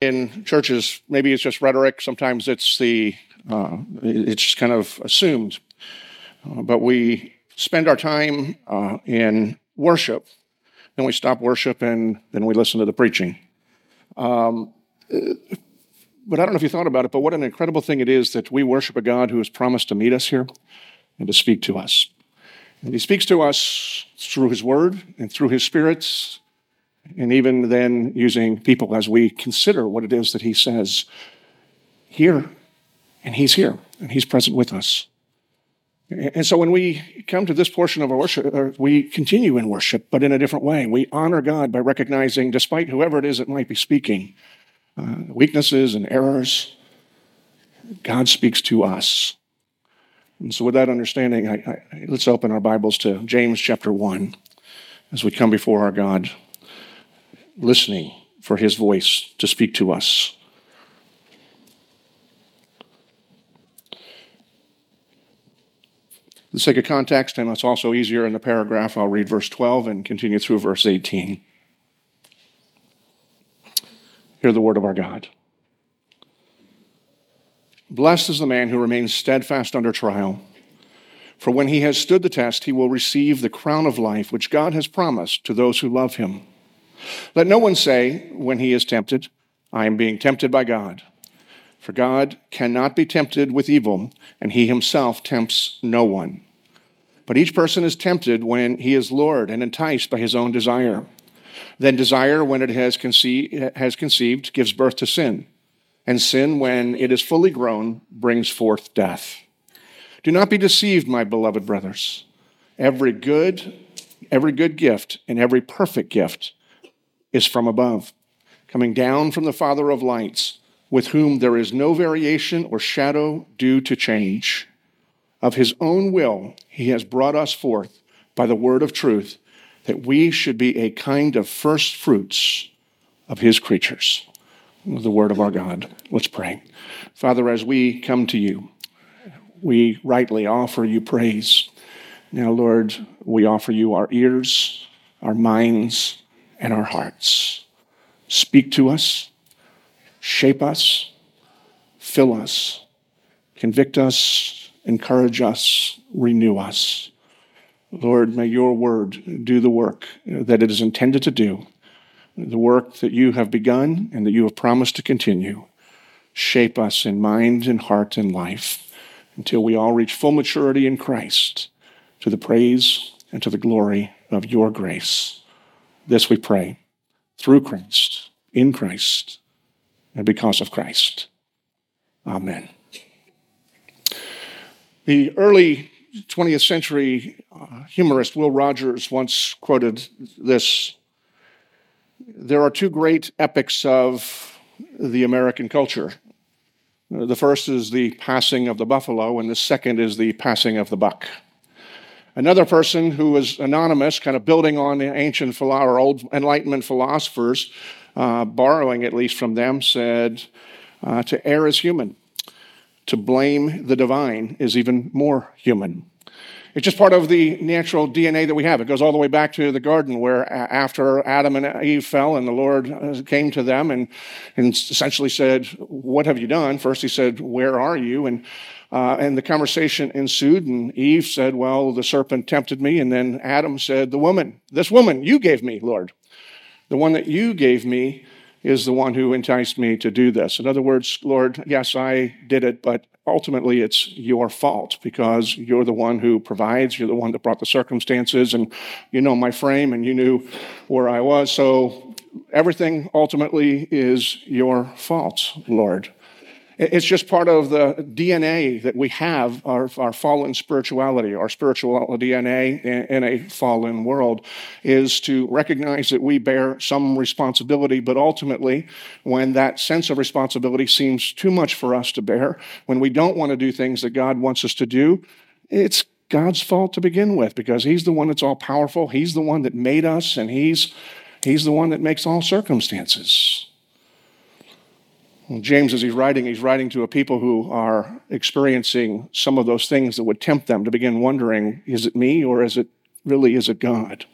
in churches, maybe it's just rhetoric. Sometimes it's the uh, it's just kind of assumed. Uh, but we spend our time uh, in worship, then we stop worship, and then we listen to the preaching. Um, but I don't know if you thought about it, but what an incredible thing it is that we worship a God who has promised to meet us here and to speak to us. And He speaks to us through His Word and through His spirits and even then using people as we consider what it is that he says here, and he's here, and he's present with us. And so when we come to this portion of our worship, uh, we continue in worship, but in a different way. We honor God by recognizing, despite whoever it is that might be speaking, uh, weaknesses and errors, God speaks to us. And so, with that understanding, I, I, let's open our Bibles to James chapter 1 as we come before our God listening for his voice to speak to us. For the sake of context, and it's also easier in the paragraph, I'll read verse 12 and continue through verse 18. Hear the word of our God. Blessed is the man who remains steadfast under trial. For when he has stood the test, he will receive the crown of life which God has promised to those who love him. Let no one say when he is tempted, I am being tempted by God. For God cannot be tempted with evil, and he himself tempts no one. But each person is tempted when he is lured and enticed by his own desire. Then desire, when it has, conce- has conceived, gives birth to sin. And sin, when it is fully grown, brings forth death. Do not be deceived, my beloved brothers. Every good, every good gift and every perfect gift is from above, coming down from the Father of lights, with whom there is no variation or shadow due to change. Of his own will, he has brought us forth by the word of truth, that we should be a kind of first fruits of his creatures. The word of our God. Let's pray. Father, as we come to you, we rightly offer you praise. Now, Lord, we offer you our ears, our minds, and our hearts. Speak to us, shape us, fill us, convict us, encourage us, renew us. Lord, may your word do the work that it is intended to do, the work that you have begun and that you have promised to continue. Shape us in mind and heart and life until we all reach full maturity in Christ to the praise and to the glory of your grace. This we pray through Christ, in Christ, and because of Christ. Amen. The early 20th century uh, humorist Will Rogers once quoted this There are two great epics of the American culture. The first is the passing of the buffalo, and the second is the passing of the buck. Another person who was anonymous, kind of building on the ancient or old Enlightenment philosophers, uh, borrowing at least from them, said, uh, To err is human. To blame the divine is even more human. It's just part of the natural DNA that we have. It goes all the way back to the garden where after Adam and Eve fell and the Lord uh, came to them and, and essentially said, What have you done? First, he said, Where are you? And uh, and the conversation ensued, and Eve said, Well, the serpent tempted me. And then Adam said, The woman, this woman you gave me, Lord. The one that you gave me is the one who enticed me to do this. In other words, Lord, yes, I did it, but ultimately it's your fault because you're the one who provides, you're the one that brought the circumstances, and you know my frame and you knew where I was. So everything ultimately is your fault, Lord. It's just part of the DNA that we have, our, our fallen spirituality, our spiritual DNA in, in a fallen world, is to recognize that we bear some responsibility, but ultimately, when that sense of responsibility seems too much for us to bear, when we don't want to do things that God wants us to do, it's God's fault to begin with because He's the one that's all powerful. He's the one that made us, and He's, he's the one that makes all circumstances. James, as he's writing, he's writing to a people who are experiencing some of those things that would tempt them to begin wondering is it me or is it really is it God?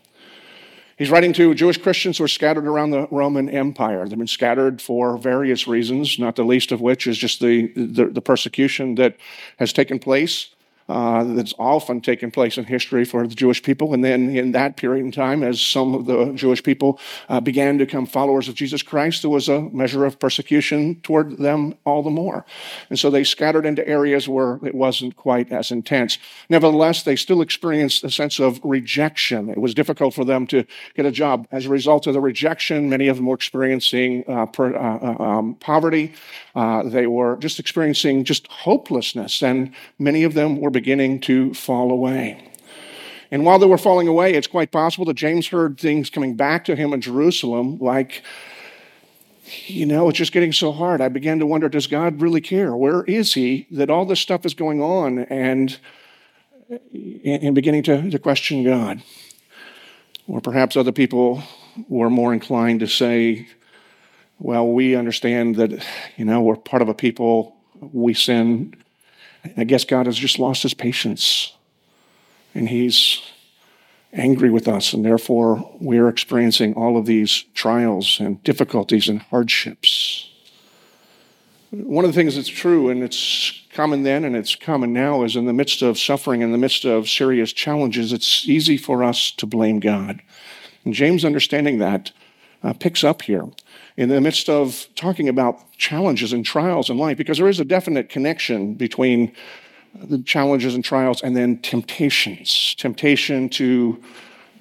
He's writing to Jewish Christians who are scattered around the Roman Empire. They've been scattered for various reasons, not the least of which is just the, the, the persecution that has taken place uh, that's often taken place in history for the Jewish people. And then in that period in time, as some of the Jewish people uh, began to become followers of Jesus Christ, there was a measure of persecution toward them all the more. And so they scattered into areas where it wasn't quite as intense. Nevertheless, they still experienced a sense of rejection. It was difficult for them to get a job. As a result of the rejection, many of them were experiencing uh, per, uh, uh, um, poverty. Uh, they were just experiencing just hopelessness. And many of them were beginning to fall away. And while they were falling away, it's quite possible that James heard things coming back to him in Jerusalem, like, you know, it's just getting so hard. I began to wonder, does God really care? Where is He that all this stuff is going on? And, and beginning to, to question God. Or perhaps other people were more inclined to say, well, we understand that, you know, we're part of a people, we sin, I guess God has just lost his patience and he's angry with us, and therefore we're experiencing all of these trials and difficulties and hardships. One of the things that's true, and it's common then and it's common now, is in the midst of suffering, in the midst of serious challenges, it's easy for us to blame God. And James, understanding that, uh, picks up here in the midst of talking about challenges and trials in life, because there is a definite connection between the challenges and trials and then temptations. Temptation to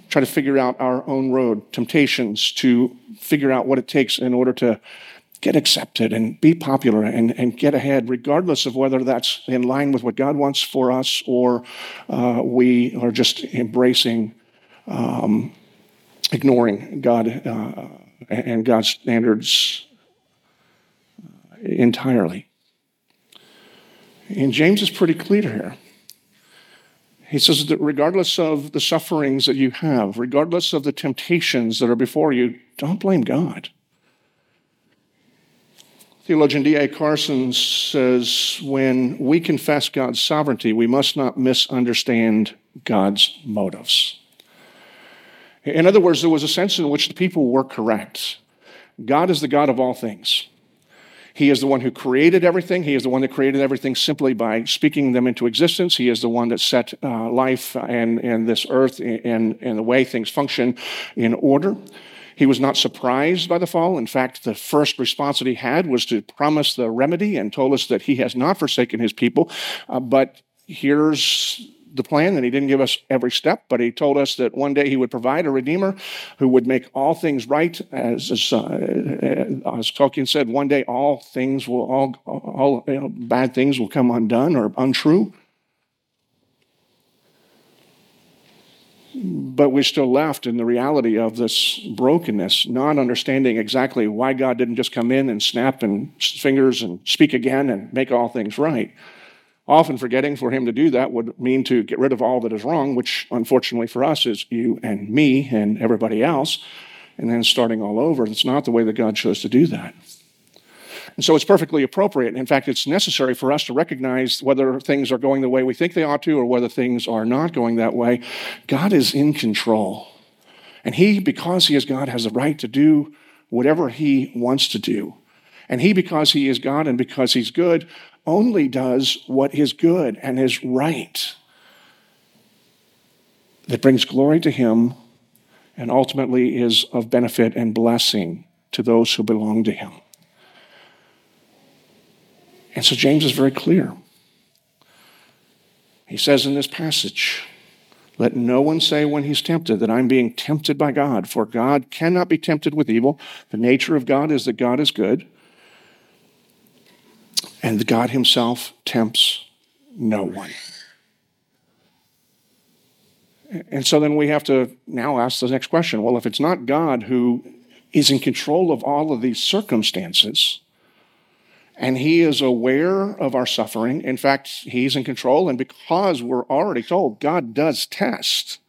try to figure out our own road, temptations to figure out what it takes in order to get accepted and be popular and, and get ahead, regardless of whether that's in line with what God wants for us or uh, we are just embracing, um, ignoring God. Uh, and God's standards uh, entirely. And James is pretty clear here. He says that regardless of the sufferings that you have, regardless of the temptations that are before you, don't blame God. Theologian D.A. Carson says when we confess God's sovereignty, we must not misunderstand God's motives. In other words, there was a sense in which the people were correct. God is the God of all things. He is the one who created everything. He is the one that created everything simply by speaking them into existence. He is the one that set uh, life and, and this earth and, and the way things function in order. He was not surprised by the fall. In fact, the first response that he had was to promise the remedy and told us that he has not forsaken his people. Uh, but here's the plan, and he didn't give us every step, but he told us that one day he would provide a redeemer who would make all things right. As, as, uh, as Tolkien said, one day all things will, all, all you know, bad things will come undone or untrue. But we're still left in the reality of this brokenness, not understanding exactly why God didn't just come in and snap and fingers and speak again and make all things right. Often forgetting for him to do that would mean to get rid of all that is wrong, which unfortunately for us is you and me and everybody else, and then starting all over. It's not the way that God chose to do that. And so it's perfectly appropriate. In fact, it's necessary for us to recognize whether things are going the way we think they ought to or whether things are not going that way. God is in control. And He, because He is God, has the right to do whatever He wants to do. And He, because He is God and because He's good, only does what is good and is right, that brings glory to Him and ultimately is of benefit and blessing to those who belong to Him. And so James is very clear. He says in this passage, let no one say when he's tempted that I'm being tempted by God, for God cannot be tempted with evil. The nature of God is that God is good. And God Himself tempts no one. And so then we have to now ask the next question well, if it's not God who is in control of all of these circumstances, and He is aware of our suffering, in fact, He's in control, and because we're already told God does test,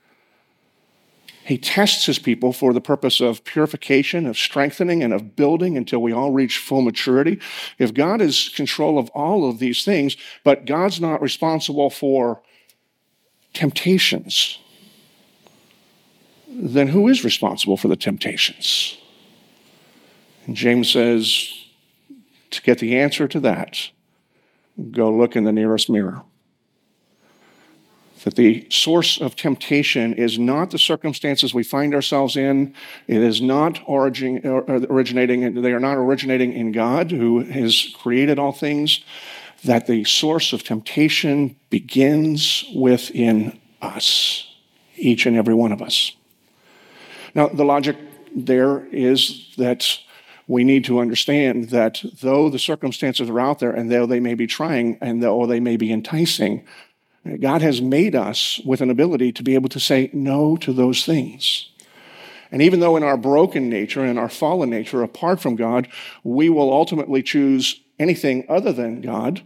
he tests his people for the purpose of purification, of strengthening, and of building until we all reach full maturity. If God is control of all of these things, but God's not responsible for temptations, then who is responsible for the temptations? And James says, to get the answer to that, go look in the nearest mirror. That the source of temptation is not the circumstances we find ourselves in. It is not origin, originating, they are not originating in God who has created all things. That the source of temptation begins within us, each and every one of us. Now, the logic there is that we need to understand that though the circumstances are out there and though they may be trying and though they may be enticing, God has made us with an ability to be able to say no to those things. And even though in our broken nature and our fallen nature, apart from God, we will ultimately choose anything other than God,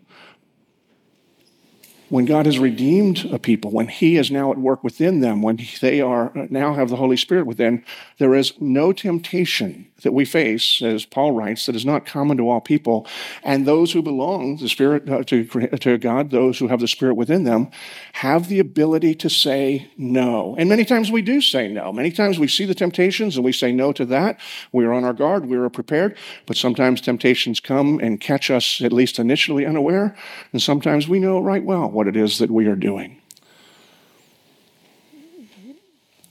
when God has redeemed a people, when He is now at work within them, when they are now have the Holy Spirit within, there is no temptation that we face, as Paul writes, that is not common to all people. And those who belong the Spirit uh, to, to God, those who have the Spirit within them, have the ability to say no. And many times we do say no. Many times we see the temptations and we say no to that. We are on our guard. We are prepared. But sometimes temptations come and catch us, at least initially, unaware. And sometimes we know right well what it is that we are doing.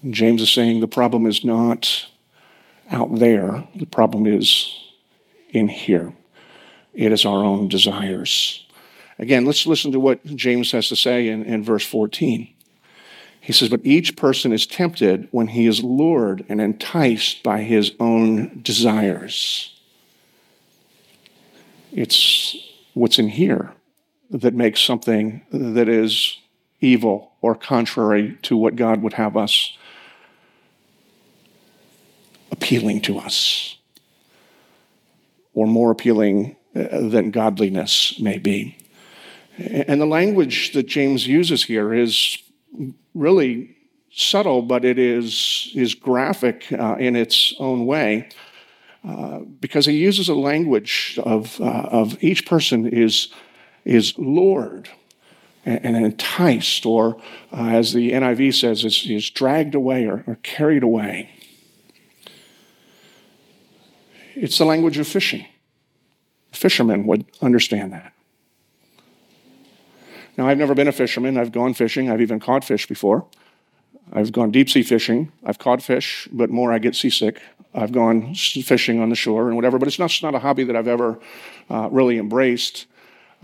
James is saying the problem is not out there, the problem is in here. It is our own desires. Again, let's listen to what James has to say in, in verse 14. He says, But each person is tempted when he is lured and enticed by his own desires. It's what's in here that makes something that is evil or contrary to what God would have us appealing to us or more appealing uh, than godliness may be. And the language that James uses here is really subtle, but it is, is graphic uh, in its own way. Uh, because he uses a language of, uh, of each person is is lured and enticed, or uh, as the NIV says, is, is dragged away or, or carried away. It's the language of fishing. Fishermen would understand that. Now, I've never been a fisherman. I've gone fishing. I've even caught fish before. I've gone deep sea fishing. I've caught fish, but more I get seasick. I've gone fishing on the shore and whatever, but it's not, it's not a hobby that I've ever uh, really embraced.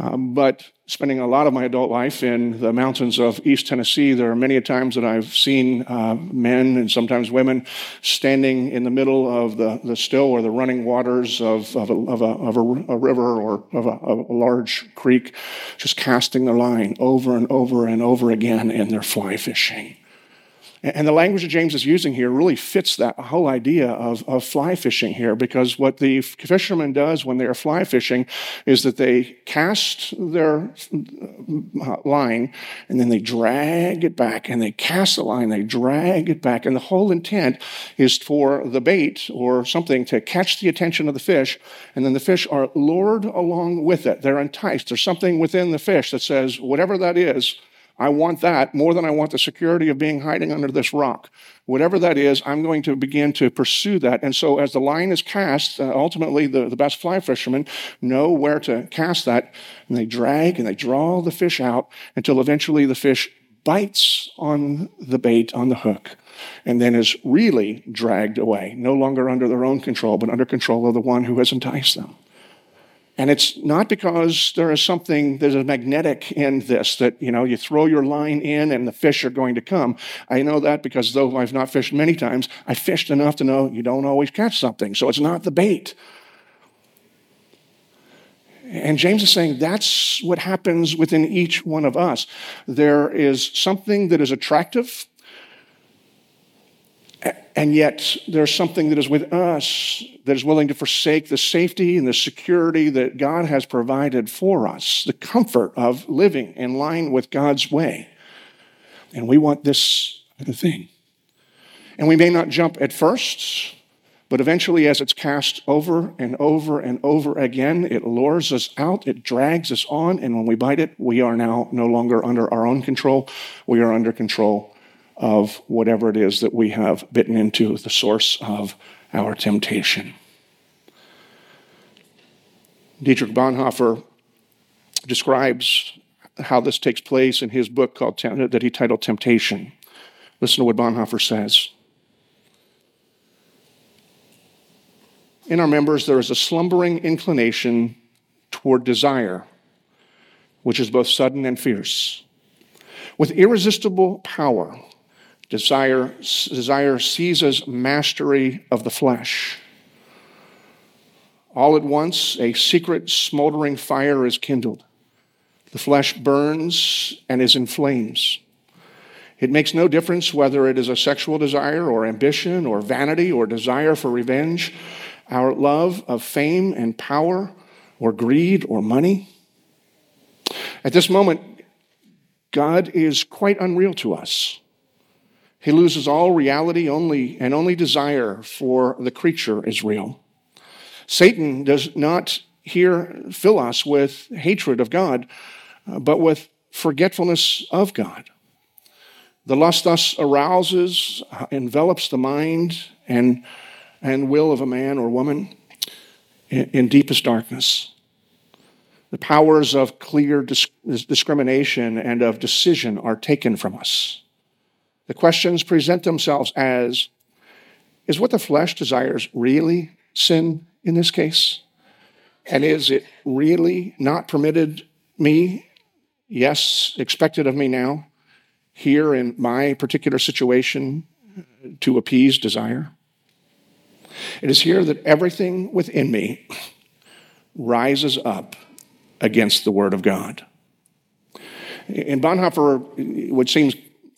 Um, but spending a lot of my adult life in the mountains of East Tennessee, there are many times that I've seen uh, men and sometimes women standing in the middle of the, the still or the running waters of, of, a, of, a, of a, a, river or of a, large creek, just casting the line over and over and over again, and they're fly fishing. And the language that James is using here really fits that whole idea of, of fly fishing here, because what the fisherman does when they are fly fishing is that they cast their uh, line and then they drag it back and they cast the line, they drag it back. And the whole intent is for the bait or something to catch the attention of the fish, and then the fish are lured along with it. They're enticed. There's something within the fish that says, whatever that is, I want that more than I want the security of being hiding under this rock. Whatever that is, I'm going to begin to pursue that. And so, as the line is cast, uh, ultimately the, the best fly fishermen know where to cast that, and they drag and they draw the fish out until eventually the fish bites on the bait, on the hook, and then is really dragged away, no longer under their own control, but under control of the one who has enticed them. And it's not because there is something, there's a magnetic in this that, you know, you throw your line in and the fish are going to come. I know that because though I've not fished many times, I fished enough to know you don't always catch something. So it's not the bait. And James is saying that's what happens within each one of us. There is something that is attractive and yet, there's something that is with us that is willing to forsake the safety and the security that God has provided for us, the comfort of living in line with God's way. And we want this thing. And we may not jump at first, but eventually, as it's cast over and over and over again, it lures us out, it drags us on, and when we bite it, we are now no longer under our own control. We are under control of whatever it is that we have bitten into, the source of our temptation. Dietrich Bonhoeffer describes how this takes place in his book called that he titled Temptation. Listen to what Bonhoeffer says. In our members, there is a slumbering inclination toward desire, which is both sudden and fierce. With irresistible power, desire, desire seizes mastery of the flesh. All at once, a secret smoldering fire is kindled. The flesh burns and is in flames. It makes no difference whether it is a sexual desire or ambition or vanity or desire for revenge, our love of fame and power or greed or money. At this moment, God is quite unreal to us. He loses all reality only and only desire for the creature is real. Satan does not here fill us with hatred of God, uh, but with forgetfulness of God. The lust thus arouses, uh, envelops the mind and, and will of a man or woman in, in deepest darkness. The powers of clear dis- discrimination and of decision are taken from us. The questions present themselves as Is what the flesh desires really sin in this case? And is it really not permitted me, yes, expected of me now, here in my particular situation, to appease desire? It is here that everything within me rises up against the Word of God. In Bonhoeffer, which seems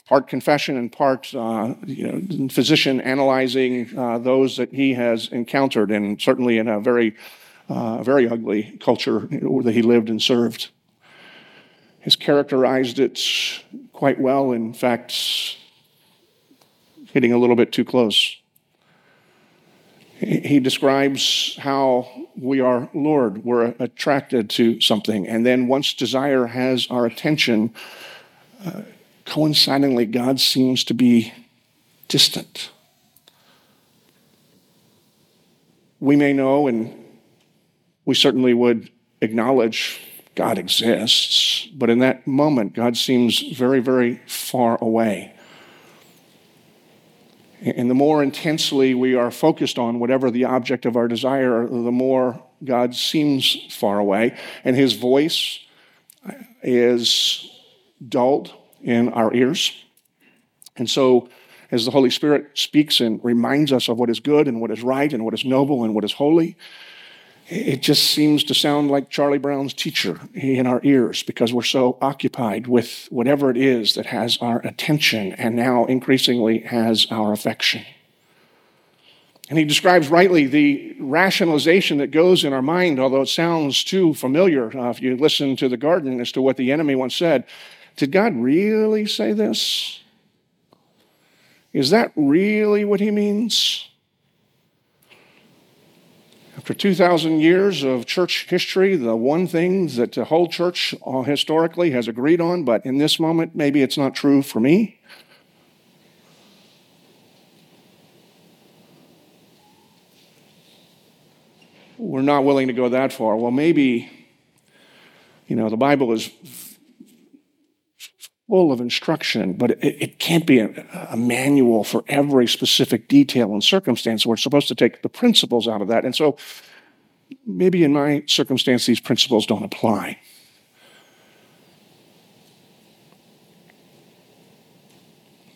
part confession and part uh, you know, physician analyzing uh, those that he has encountered, and certainly in a very, uh, very ugly culture that he lived and served. Has characterized it quite well, in fact, hitting a little bit too close. He describes how we are lured, we're attracted to something, and then once desire has our attention, uh, coincidingly, God seems to be distant. We may know, and we certainly would acknowledge God exists, but in that moment, God seems very, very far away. And the more intensely we are focused on whatever the object of our desire, the more God seems far away, and his voice is dulled in our ears. And so, as the Holy Spirit speaks and reminds us of what is good and what is right and what is noble and what is holy, it just seems to sound like Charlie Brown's teacher in our ears because we're so occupied with whatever it is that has our attention and now increasingly has our affection. And he describes rightly the rationalization that goes in our mind, although it sounds too familiar uh, if you listen to the garden as to what the enemy once said. Did God really say this? Is that really what he means? After 2,000 years of church history, the one thing that the whole church uh, historically has agreed on, but in this moment, maybe it's not true for me. We're not willing to go that far. Well, maybe, you know, the Bible is full of instruction, but it, it can't be a, a, manual for every specific detail and circumstance. We're supposed to take the principles out of that. And so maybe in my circumstance, these principles don't apply.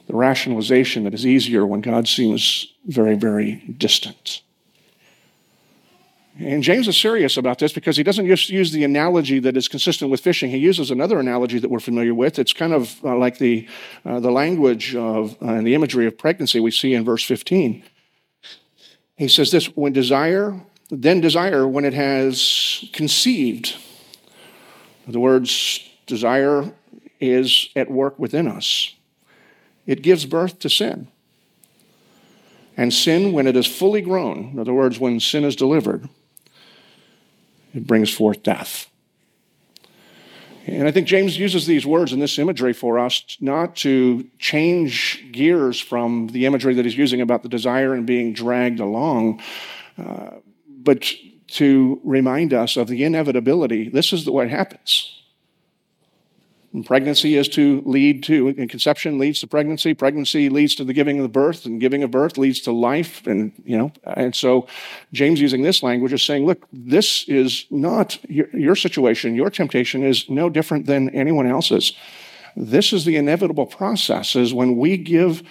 The rationalization that is easier when God seems very, very distant. And James is serious about this because he doesn't just use the analogy that is consistent with fishing. He uses another analogy that we're familiar with. It's kind of uh, like the, uh, the language of, uh, and the imagery of pregnancy we see in verse 15. He says this when desire, then desire when it has conceived. The words desire is at work within us, it gives birth to sin. And sin, when it is fully grown, in other words, when sin is delivered, it brings forth death. And I think James uses these words and this imagery for us not to change gears from the imagery that he's using about the desire and being dragged along, uh, but to remind us of the inevitability. This is what happens. And pregnancy is to lead to, and conception leads to pregnancy. Pregnancy leads to the giving of the birth, and giving of birth leads to life. And, you know, and so James using this language is saying, look, this is not your, your situation. Your temptation is no different than anyone else's. This is the inevitable process, is when we give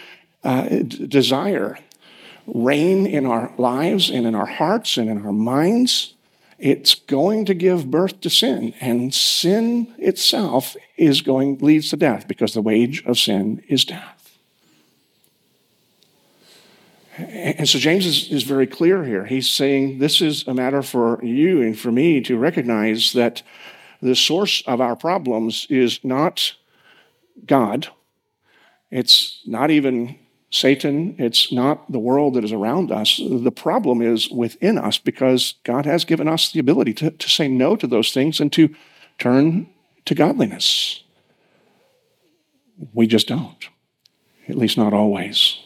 uh, desire reign in our lives and in our hearts and in our minds it's going to give birth to sin and sin itself is going leads to death because the wage of sin is death. And so james is, is very clear here. He's saying this is a matter for you and for me to recognize that the source of our problems is not god. It's not even Satan, it's not the world that is around us. The problem is within us because God has given us the ability to, to say no to those things and to turn to godliness. We just don't, at least not always.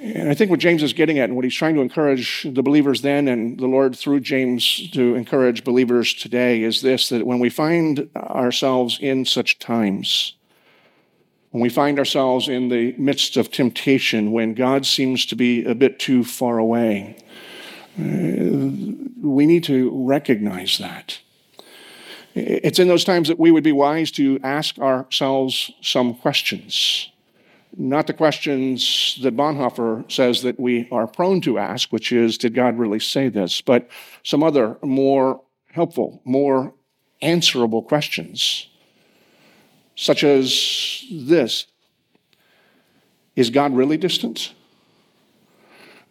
And I think what James is getting at and what he's trying to encourage the believers then and the Lord through James to encourage believers today is this that when we find ourselves in such times, when we find ourselves in the midst of temptation, when God seems to be a bit too far away, uh, we need to recognize that. It's in those times that we would be wise to ask ourselves some questions. Not the questions that Bonhoeffer says that we are prone to ask, which is, did God really say this? But some other more helpful, more answerable questions such as this Is God really distant?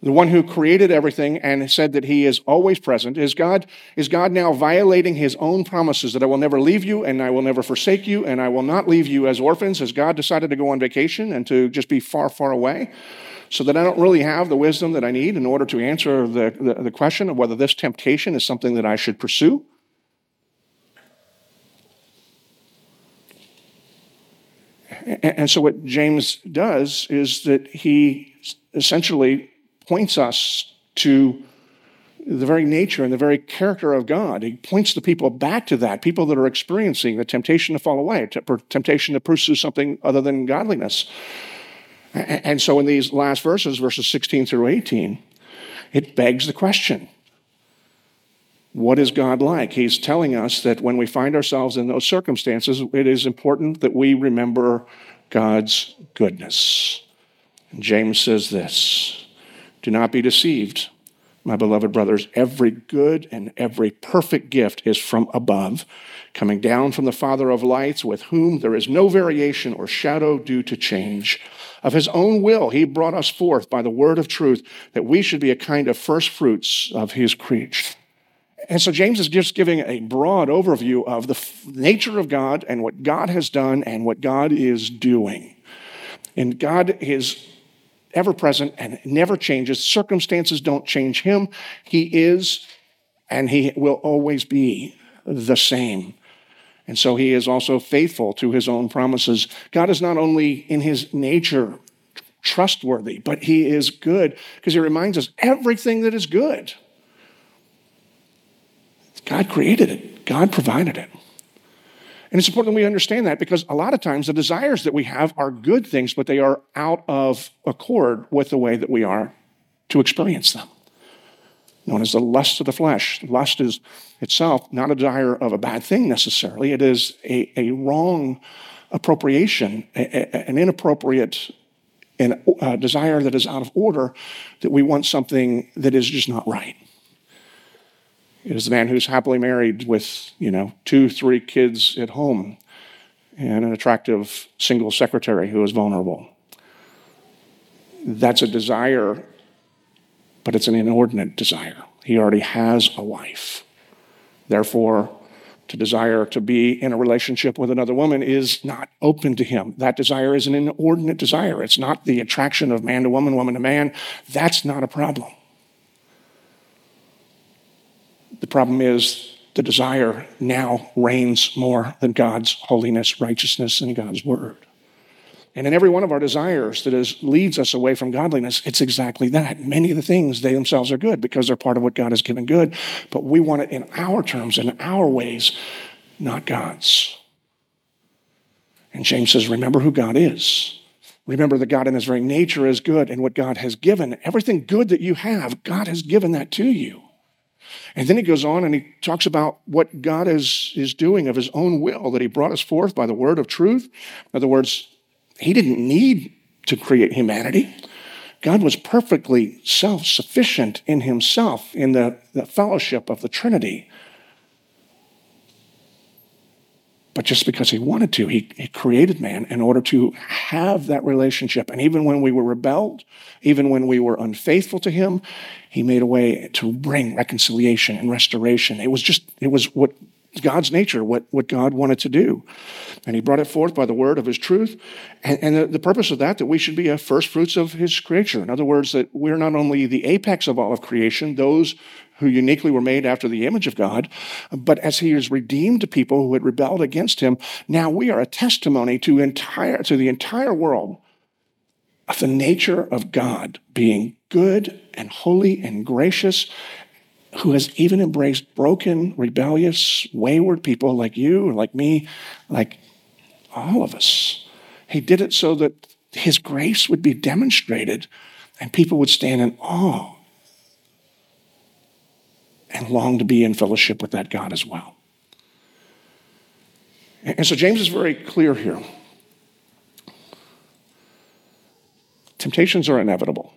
The one who created everything and said that he is always present. Is God, is God now violating his own promises that I will never leave you and I will never forsake you and I will not leave you as orphans? Has God decided to go on vacation and to just be far, far away? So that I don't really have the wisdom that I need in order to answer the, the, the question of whether this temptation is something that I should pursue? And so, what James does is that he essentially points us to the very nature and the very character of God. He points the people back to that, people that are experiencing the temptation to fall away, temptation to pursue something other than godliness. And so, in these last verses, verses 16 through 18, it begs the question what is God like? He's telling us that when we find ourselves in those circumstances, it is important that we remember God's goodness. And James says this Do not be deceived, my beloved brothers. Every good and every perfect gift is from above, coming down from the Father of lights, with whom there is no variation or shadow due to change. Of his own will, he brought us forth by the word of truth, that we should be a kind of first fruits of his creation. And so James is just giving a broad overview of the nature of God and what God has done and what God is doing. And God is ever present and never changes. Circumstances don't change him. He is and he will always be the same. And so he is also faithful to his own promises. God is not only in his nature trustworthy, but he is good because he reminds us everything that is good God created it, God provided it. And it's important that we understand that because a lot of times the desires that we have are good things, but they are out of accord with the way that we are to experience them. Known as the lust of the flesh. Lust is itself not a desire of a bad thing necessarily, it is a, a wrong appropriation, a, a, an inappropriate a uh, desire that is out of order, that we want something that is just not right is the man who's happily married with, you know, two, three kids at home and an attractive single secretary who is vulnerable. That's a desire, but it's an inordinate desire. He already has a wife. Therefore, to desire to be in a relationship with another woman is not open to him. That desire is an inordinate desire. It's not the attraction of man to woman, woman to man. That's not a problem. The problem is the desire now reigns more than God's holiness, righteousness, and God's word. And in every one of our desires that is, leads us away from godliness, it's exactly that. Many of the things, they themselves are good because they're part of what God has given good, but we want it in our terms, in our ways, not God's. And James says, remember who God is. Remember that God in his very nature is good and what God has given, everything good that you have, God has given that to you. And then he goes on and he talks about what God is, is doing of his own will, that he brought us forth by the word of truth. In other words, he didn't need to create humanity. God was perfectly self sufficient in himself, in the, the fellowship of the Trinity. But just because he wanted to, he, he created man in order to have that relationship. And even when we were rebelled, even when we were unfaithful to him, he made a way to bring reconciliation and restoration. It was just, it was what God's nature, what, what God wanted to do. And he brought it forth by the word of his truth. And, and the, the, purpose of that, that we should be a first fruits of his creation. In other words, that we're not only the apex of all of creation, those who uniquely were made after the image of God, but as he has redeemed people who had rebelled against him, now we are a testimony to entire to the entire world of the nature of God being good and holy and gracious, who has even embraced broken, rebellious, wayward people like you, like me, like all of us. He did it so that his grace would be demonstrated and people would stand in awe and long to be in fellowship with that God as well. And so James is very clear here. Temptations are inevitable.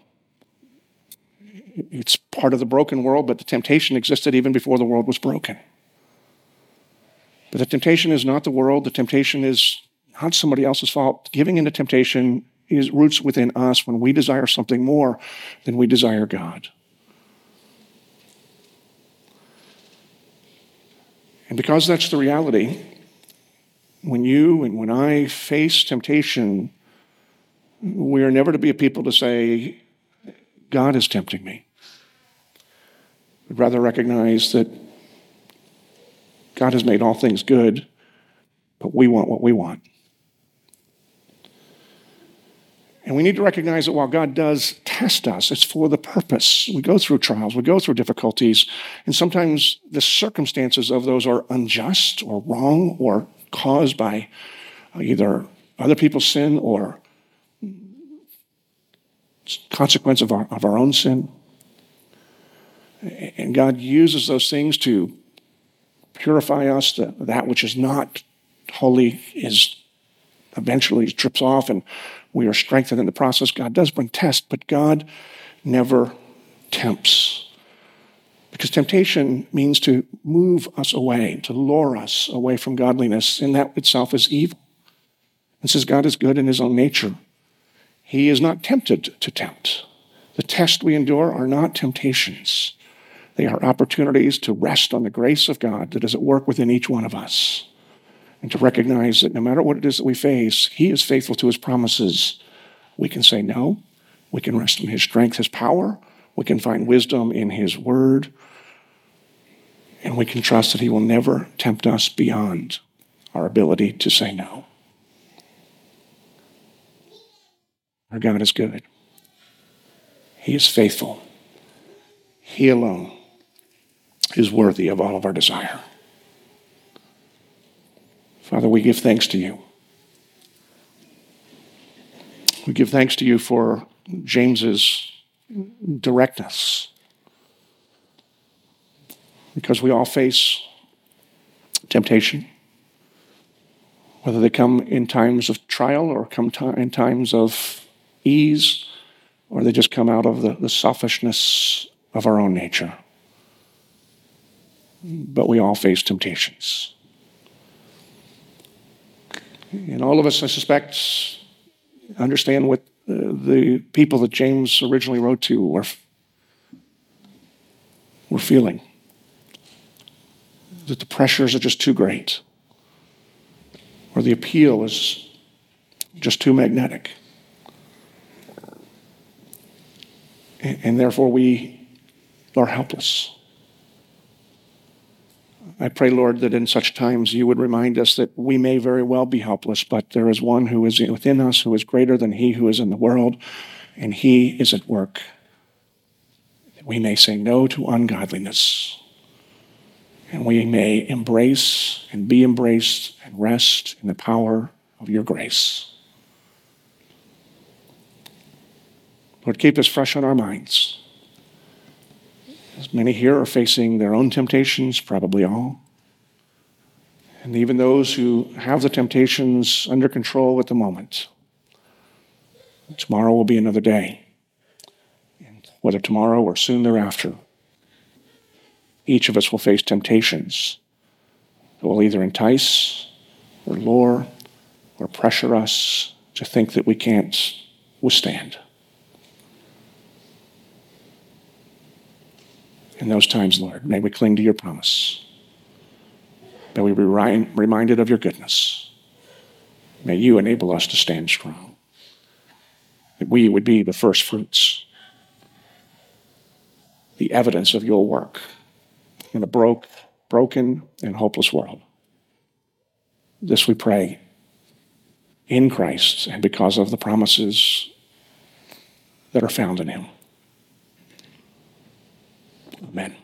It's part of the broken world, but the temptation existed even before the world was broken. But the temptation is not the world, the temptation is not somebody else's fault. Giving into temptation is roots within us when we desire something more than we desire God. And because that's the reality, when you and when I face temptation, we are never to be a people to say, God is tempting me. We'd rather recognize that God has made all things good, but we want what we want. And we need to recognize that while God does test us, it's for the purpose. We go through trials, we go through difficulties, and sometimes the circumstances of those are unjust or wrong or caused by uh, either other people's sin or consequence of our, of our own sin. And God uses those things to purify us. that which is not holy is eventually trips off and we are strengthened in the process. God does bring tests, but God never tempts. Because temptation means to move us away, to lure us away from godliness, and that itself is evil. And says God is good in his own nature. He is not tempted to tempt. The tests we endure are not temptations. They are opportunities to rest on the grace of God that is at work within each one of us and to recognize that no matter what it is that we face, He is faithful to His promises. We can say no. We can rest in His strength, His power. We can find wisdom in His word. And we can trust that He will never tempt us beyond our ability to say no. Our God is good. He is faithful. He alone is worthy of all of our desire. Father, we give thanks to you. We give thanks to you for James's directness. Because we all face temptation, whether they come in times of trial or come in times of ease, or they just come out of the, the selfishness of our own nature. But we all face temptations. And all of us, I suspect, understand what the people that James originally wrote to were, were feeling. That the pressures are just too great, or the appeal is just too magnetic. And, and therefore, we are helpless. I pray, Lord, that in such times you would remind us that we may very well be helpless, but there is one who is within us who is greater than he who is in the world, and he is at work. We may say no to ungodliness, and we may embrace and be embraced and rest in the power of your grace. Lord, keep this fresh on our minds. As many here are facing their own temptations, probably all. And even those who have the temptations under control at the moment. Tomorrow will be another day. And whether tomorrow or soon thereafter, each of us will face temptations that will either entice or lure or pressure us to think that we can't withstand. In those times, Lord, may we cling to your promise. May we be reminded of your goodness. May you enable us to stand strong. That we would be the first fruits, the evidence of your work in a broke, broken and hopeless world. This we pray in Christ and because of the promises that are found in him. Amen.